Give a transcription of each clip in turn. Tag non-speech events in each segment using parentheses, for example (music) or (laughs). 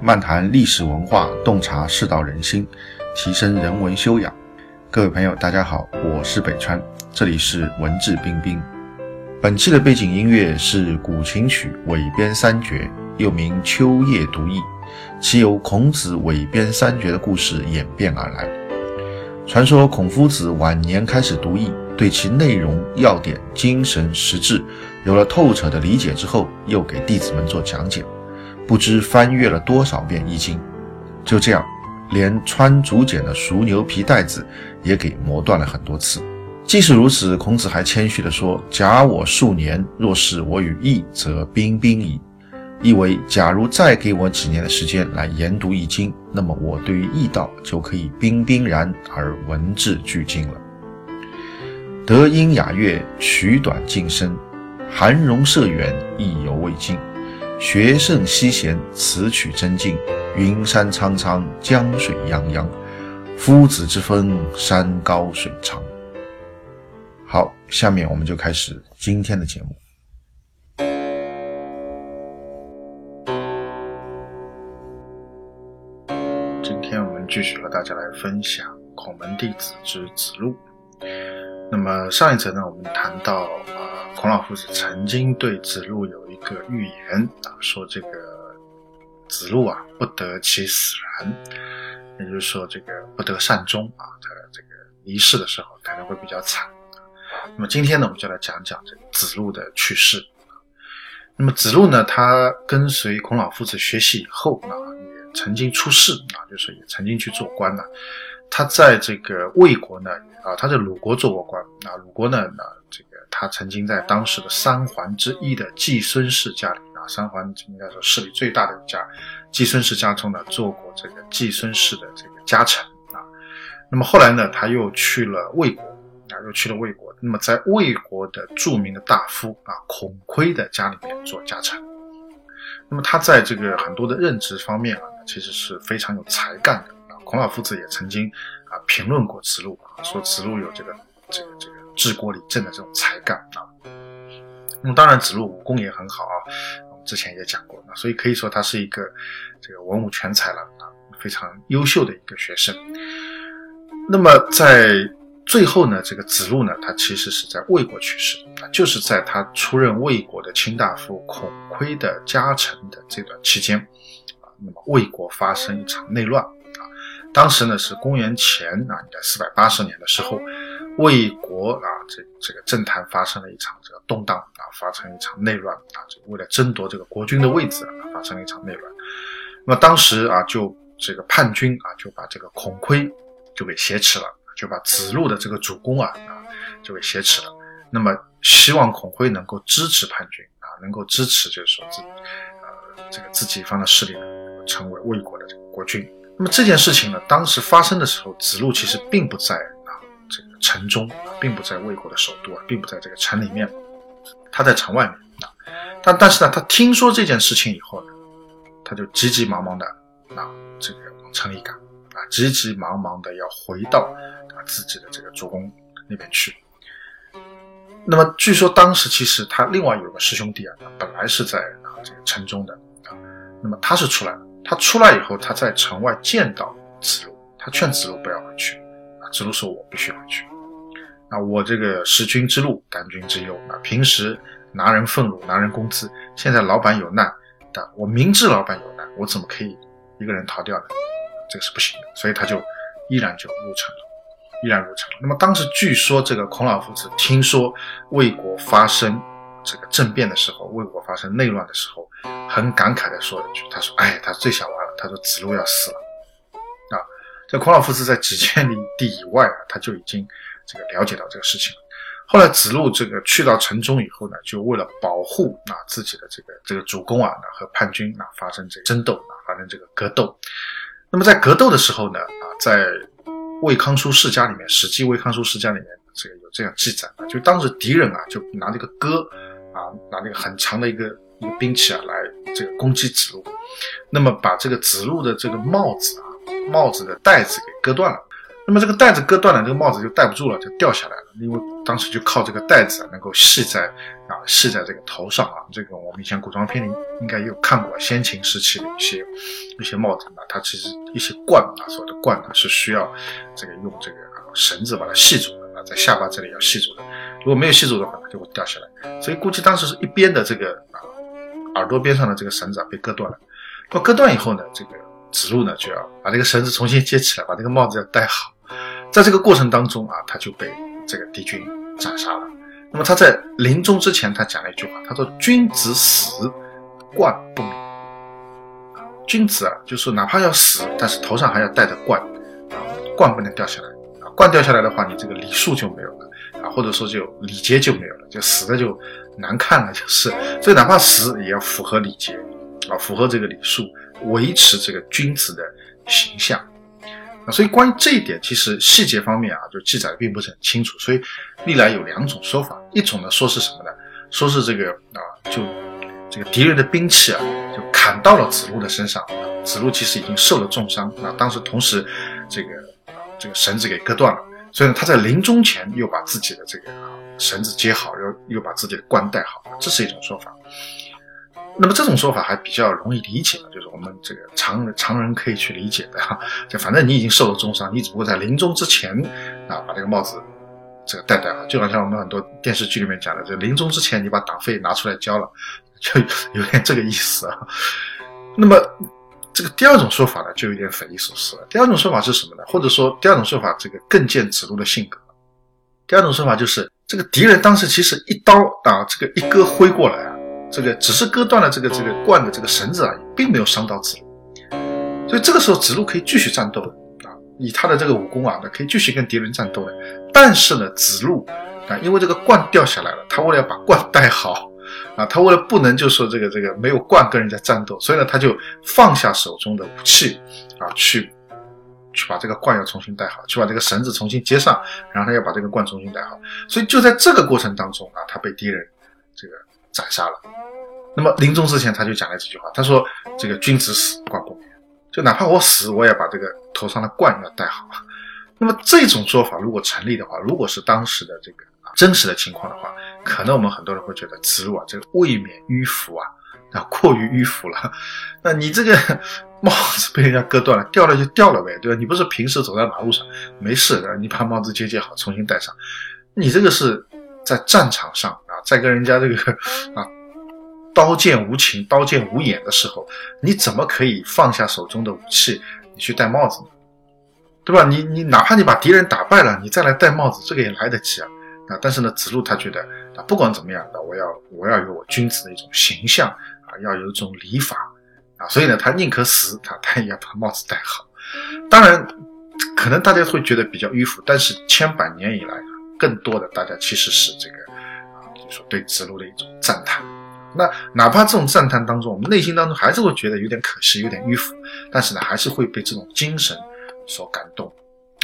漫谈历史文化，洞察世道人心，提升人文修养。各位朋友，大家好，我是北川，这里是文质彬彬。本期的背景音乐是古琴曲《韦编三绝》，又名《秋夜读艺》，其由孔子韦编三绝的故事演变而来。传说孔夫子晚年开始读艺，对其内容、要点、精神、实质有了透彻的理解之后，又给弟子们做讲解。不知翻阅了多少遍《易经》，就这样，连穿竹简的熟牛皮带子也给磨断了很多次。即使如此，孔子还谦虚地说：“假我数年，若是我与易，则彬彬矣。”意为，假如再给我几年的时间来研读《易经》，那么我对于易道就可以彬彬然而文质俱精了。德音雅乐，取短进深，含容涉远，意犹未尽。学圣西贤，词曲真境。云山苍苍，江水泱泱。夫子之风，山高水长。好，下面我们就开始今天的节目。今天我们继续和大家来分享孔门弟子之子路。那么上一则呢，我们谈到啊，孔老夫子曾经对子路有。一个预言啊，说这个子路啊不得其死然，也就是说这个不得善终啊，他这个离世的时候可能会比较惨。那么今天呢，我们就来讲讲这个子路的去世。那么子路呢，他跟随孔老夫子学习以后啊，也曾经出仕啊，就是也曾经去做官呢。他在这个魏国呢啊，他在鲁国做过官啊，鲁国呢那这个。他曾经在当时的三桓之一的季孙氏家里啊，三桓应该说势力最大的一家，季孙氏家中呢做过这个季孙氏的这个家臣啊。那么后来呢，他又去了魏国啊，又去了魏国。那么在魏国的著名的大夫啊孔亏的家里面做家臣。那么他在这个很多的任职方面啊，其实是非常有才干的啊。孔老夫子也曾经啊评论过子路啊，说子路有这个这个这个。治国理政的这种才干啊，那么当然子路武功也很好啊，我们之前也讲过，所以可以说他是一个这个文武全才了啊，非常优秀的一个学生。那么在最后呢，这个子路呢，他其实是在魏国去世的，就是在他出任魏国的卿大夫孔亏的家臣的这段期间啊，那么魏国发生一场内乱啊，当时呢是公元前啊，应该四百八十年的时候。魏国啊，这这个政坛发生了一场这个动荡啊，发生一场内乱啊，这为了争夺这个国君的位置啊，发生了一场内乱。那么当时啊，就这个叛军啊，就把这个孔亏就给挟持了，就把子路的这个主公啊啊就给挟持了。那么希望孔亏能够支持叛军啊，能够支持就是说自呃这个自己方的势力呢，成为魏国的国君。那么这件事情呢，当时发生的时候，子路其实并不在。城中啊，并不在魏国的首都啊，并不在这个城里面，他在城外面啊。但但是呢，他听说这件事情以后呢，他就急急忙忙的啊，这个往城里赶啊，急急忙忙的要回到啊自己的这个主公那边去。那么据说当时其实他另外有个师兄弟啊，本来是在啊这个城中的啊，那么他是出来了，他出来以后，他在城外见到子路，他劝子路不要回去。子路说：“我必须回去。那我这个食君之禄，担君之忧。那平时拿人俸禄，拿人工资，现在老板有难，但我明知老板有难，我怎么可以一个人逃掉呢？这个是不行的。所以他就依然就入城了，依然入城了。那么当时据说这个孔老夫子听说魏国发生这个政变的时候，魏国发生内乱的时候，很感慨的说了一句：他说，哎，他最想完了。他说子路要死了。”这孔老夫子在几千里地以外啊，他就已经这个了解到这个事情了。后来子路这个去到城中以后呢，就为了保护啊自己的这个这个主公啊，和叛军啊发生这个争斗啊，发生这个格斗。那么在格斗的时候呢，啊，在魏康叔世家里面，《史记·魏康叔世家》里面这个有这样记载啊，就当时敌人啊就拿这个戈啊，拿那个很长的一个一个兵器啊来这个攻击子路，那么把这个子路的这个帽子啊。帽子的带子给割断了，那么这个带子割断了，这个帽子就戴不住了，就掉下来了。因为当时就靠这个带子啊，能够系在啊系在这个头上啊。这个我们以前古装片里应该有看过，先秦时期的一些一些帽子啊，它其实一些冠啊，所有的冠呢是需要这个用这个绳子把它系住的啊，在下巴这里要系住的。如果没有系住的话，它就会掉下来。所以估计当时是一边的这个啊耳朵边上的这个绳子啊被割断了。那割断以后呢，这个子路呢就要把这个绳子重新接起来，把这个帽子要戴好。在这个过程当中啊，他就被这个敌军斩杀了。那么他在临终之前，他讲了一句话，他说：“君子死，冠不免。”君子啊，就是哪怕要死，但是头上还要戴着冠啊，冠不能掉下来啊。冠掉下来的话，你这个礼数就没有了啊，或者说就礼节就没有了，就死的就难看了，就是。所以哪怕死也要符合礼节啊，符合这个礼数，维持这个君子的形象。啊，所以关于这一点，其实细节方面啊，就记载的并不是很清楚。所以历来有两种说法，一种呢说是什么呢？说是这个啊，就这个敌人的兵器啊，就砍到了子路的身上，子路其实已经受了重伤啊。当时同时这个这个绳子给割断了，所以呢他在临终前又把自己的这个绳子接好，又又把自己的冠戴好，这是一种说法。那么这种说法还比较容易理解，就是我们这个常常人可以去理解的哈。就反正你已经受了重伤，你只不过在临终之前啊，把这个帽子这个戴戴好，就好像我们很多电视剧里面讲的，就临终之前你把党费拿出来交了，就有点这个意思啊。那么这个第二种说法呢，就有点匪夷所思了。第二种说法是什么呢？或者说第二种说法，这个更见子路的性格。第二种说法就是这个敌人当时其实一刀啊，这个一割挥过来啊。这个只是割断了这个这个冠的这个绳子而已，并没有伤到子路，所以这个时候子路可以继续战斗的啊，以他的这个武功啊，那可以继续跟敌人战斗的。但是呢，子路啊，因为这个冠掉下来了，他为了要把冠戴好啊，他为了不能就说这个这个没有冠跟人家战斗，所以呢，他就放下手中的武器啊，去去把这个冠要重新戴好，去把这个绳子重新接上，然后他要把这个冠重新戴好。所以就在这个过程当中啊，他被敌人这个。斩杀了。那么临终之前，他就讲了这句话，他说：“这个君子死，冠不免。就哪怕我死，我也把这个头上的冠要戴好。”那么这种说法如果成立的话，如果是当时的这个真实的情况的话，可能我们很多人会觉得子路啊，这个未免迂腐啊，啊，过于迂腐了。(laughs) 那你这个 (laughs) 帽子被人家割断了，掉了就掉了呗，对吧？你不是平时走在马路上没事的，你把帽子接接好，重新戴上。你这个是在战场上。在跟人家这个啊刀剑无情、刀剑无眼的时候，你怎么可以放下手中的武器，你去戴帽子呢？对吧？你你哪怕你把敌人打败了，你再来戴帽子，这个也来得及啊！啊，但是呢，子路他觉得啊，不管怎么样的，我要我要有我君子的一种形象啊，要有一种礼法啊，所以呢，他宁可死，他他也要把帽子戴好。当然，可能大家会觉得比较迂腐，但是千百年以来，更多的大家其实是这个。对子路的一种赞叹，那哪怕这种赞叹当中，我们内心当中还是会觉得有点可惜，有点迂腐，但是呢，还是会被这种精神所感动，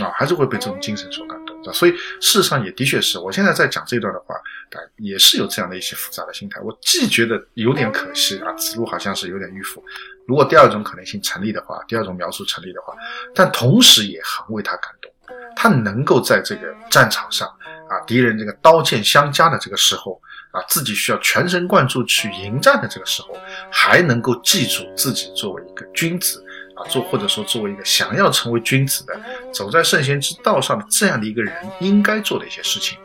啊，还是会被这种精神所感动。所以事实上也的确是我现在在讲这段的话，啊，也是有这样的一些复杂的心态。我既觉得有点可惜啊，子路好像是有点迂腐。如果第二种可能性成立的话，第二种描述成立的话，但同时也很为他感动，他能够在这个战场上。啊，敌人这个刀剑相加的这个时候，啊，自己需要全神贯注去迎战的这个时候，还能够记住自己作为一个君子，啊，做或者说作为一个想要成为君子的，走在圣贤之道上的这样的一个人应该做的一些事情，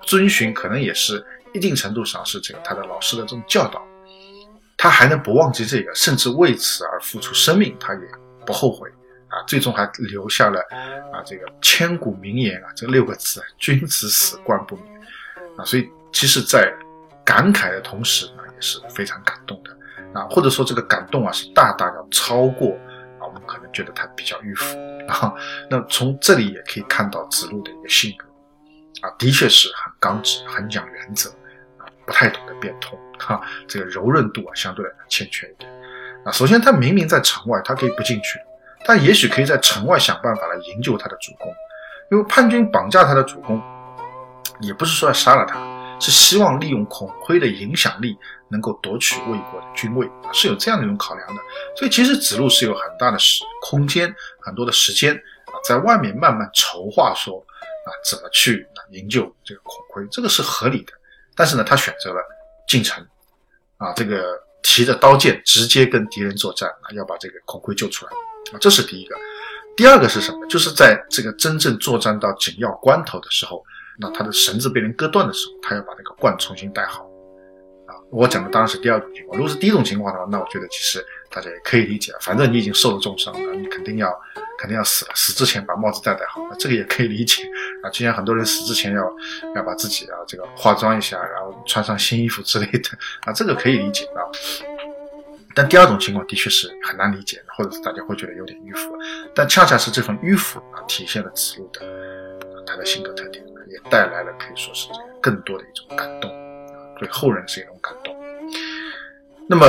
遵循可能也是一定程度上是这个他的老师的这种教导，他还能不忘记这个，甚至为此而付出生命，他也不后悔。啊，最终还留下了啊这个千古名言啊，这六个字：君子死，冠不免。啊，所以其实，在感慨的同时呢，也是非常感动的啊，或者说这个感动啊，是大大要超过啊，我们可能觉得他比较迂腐啊。那从这里也可以看到子路的一个性格啊，的确是很刚直，很讲原则啊，不太懂得变通哈，这个柔韧度啊，相对来讲欠缺一点啊。首先，他明明在城外，他可以不进去。他也许可以在城外想办法来营救他的主公，因为叛军绑架他的主公，也不是说要杀了他，是希望利用孔辉的影响力能够夺取魏国的君位，是有这样的一种考量的。所以其实子路是有很大的时空间，很多的时间啊，在外面慢慢筹划说啊，怎么去营救这个孔辉，这个是合理的。但是呢，他选择了进城，啊，这个提着刀剑直接跟敌人作战啊，要把这个孔辉救出来啊，这是第一个。第二个是什么？就是在这个真正作战到紧要关头的时候，那他的绳子被人割断的时候，他要把那个冠重新戴好。啊，我讲的当然是第二种情况。如果是第一种情况的话，那我觉得其实大家也可以理解，反正你已经受了重伤了，你肯定要肯定要死了，死之前把帽子戴戴好，这个也可以理解。啊，就像很多人死之前要要把自己啊这个化妆一下，然后穿上新衣服之类的，啊，这个可以理解啊。但第二种情况的确是很难理解，或者是大家会觉得有点迂腐，但恰恰是这份迂腐啊，体现了子路的他的性格特点，也带来了可以说是更多的一种感动，对后人是一种感动。那么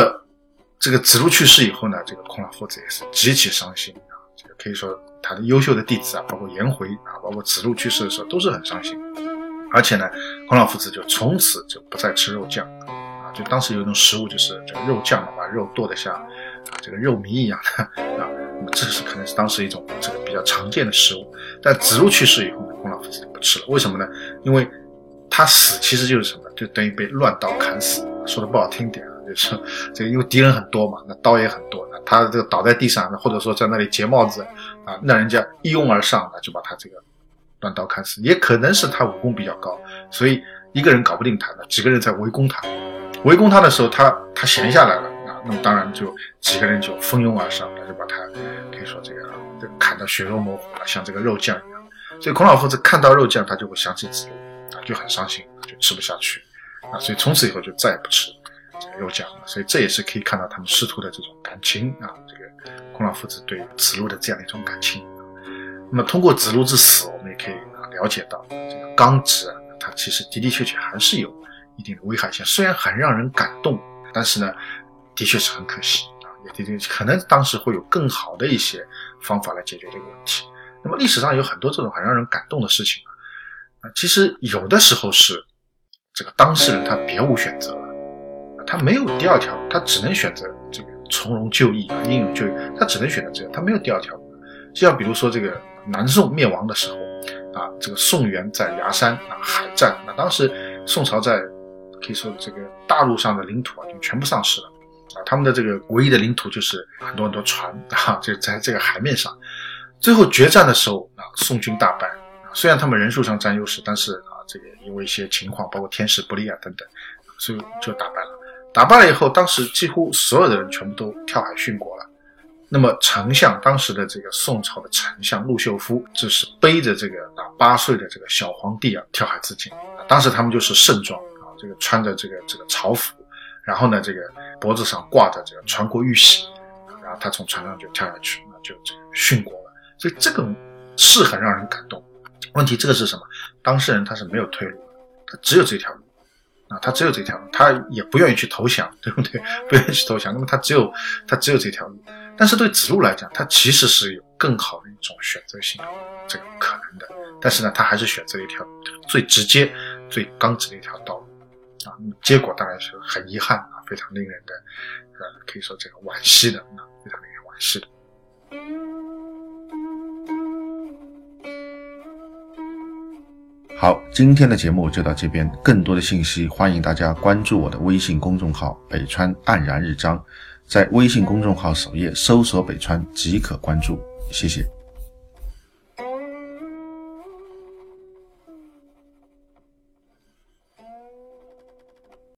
这个子路去世以后呢，这个孔老夫子也是极其伤心啊，这个可以说他的优秀的弟子啊，包括颜回啊，包括子路去世的时候都是很伤心，而且呢，孔老夫子就从此就不再吃肉酱。就当时有一种食物，就是这个肉酱把肉剁得像啊这个肉糜一样的啊，那么这是可能是当时一种这个比较常见的食物。但子路去世以后呢，孔老夫子就不吃了。为什么呢？因为他死其实就是什么，就等于被乱刀砍死。说的不好听点啊，就是这个因为敌人很多嘛，那刀也很多，他这个倒在地上，或者说在那里截帽子啊，那人家一拥而上，那就把他这个乱刀砍死。也可能是他武功比较高，所以一个人搞不定他，几个人在围攻他。围攻他的时候，他他闲下来了啊，那么当然就几个人就蜂拥而上，那就把他可以说这个砍得血肉模糊了，像这个肉酱一样。所以孔老夫子看到肉酱，他就会想起子路啊，就很伤心，就吃不下去啊，所以从此以后就再也不吃这个肉酱了。所以这也是可以看到他们师徒的这种感情啊，这个孔老夫子对子路的这样一种感情。那么通过子路之死，我们也可以了解到这个刚直啊，他其实的的确确还是有。一定的危害性虽然很让人感动，但是呢，的确是很可惜啊，也的确可能当时会有更好的一些方法来解决这个问题。那么历史上有很多这种很让人感动的事情啊，啊，其实有的时候是这个当事人他别无选择了，他没有第二条，他只能选择这个从容就义啊，英勇就义，他只能选择这个，他没有第二条路。就像比如说这个南宋灭亡的时候啊，这个宋元在崖山啊海战，那当时宋朝在可以说，这个大陆上的领土啊，就全部丧失了啊！他们的这个唯一的领土就是很多很多船啊，就在这个海面上。最后决战的时候啊，宋军大败。虽然他们人数上占优势，但是啊，这个因为一些情况，包括天时不利啊等等，所以就打败了。打败了以后，当时几乎所有的人全部都跳海殉国了。那么丞相当时的这个宋朝的丞相陆秀夫，就是背着这个啊八岁的这个小皇帝啊跳海自尽。当时他们就是盛装啊。这个穿着这个这个朝服，然后呢，这个脖子上挂着这个传国玉玺，然后他从船上就跳下去，那就这个殉国了。所以这个是很让人感动。问题这个是什么？当事人他是没有退路的，他只有这条路啊，他只有这条路，他也不愿意去投降，对不对？(laughs) 不愿意去投降，那么他只有他只有这条路。但是对子路来讲，他其实是有更好的一种选择性这个可能的，但是呢，他还是选择一条最直接、最刚直的一条道路。啊，结果当然是很遗憾啊，非常令人的，呃，可以说这个惋惜的啊，非常令人惋惜的。好，今天的节目就到这边，更多的信息欢迎大家关注我的微信公众号“北川黯然日章”，在微信公众号首页搜索“北川”即可关注，谢谢。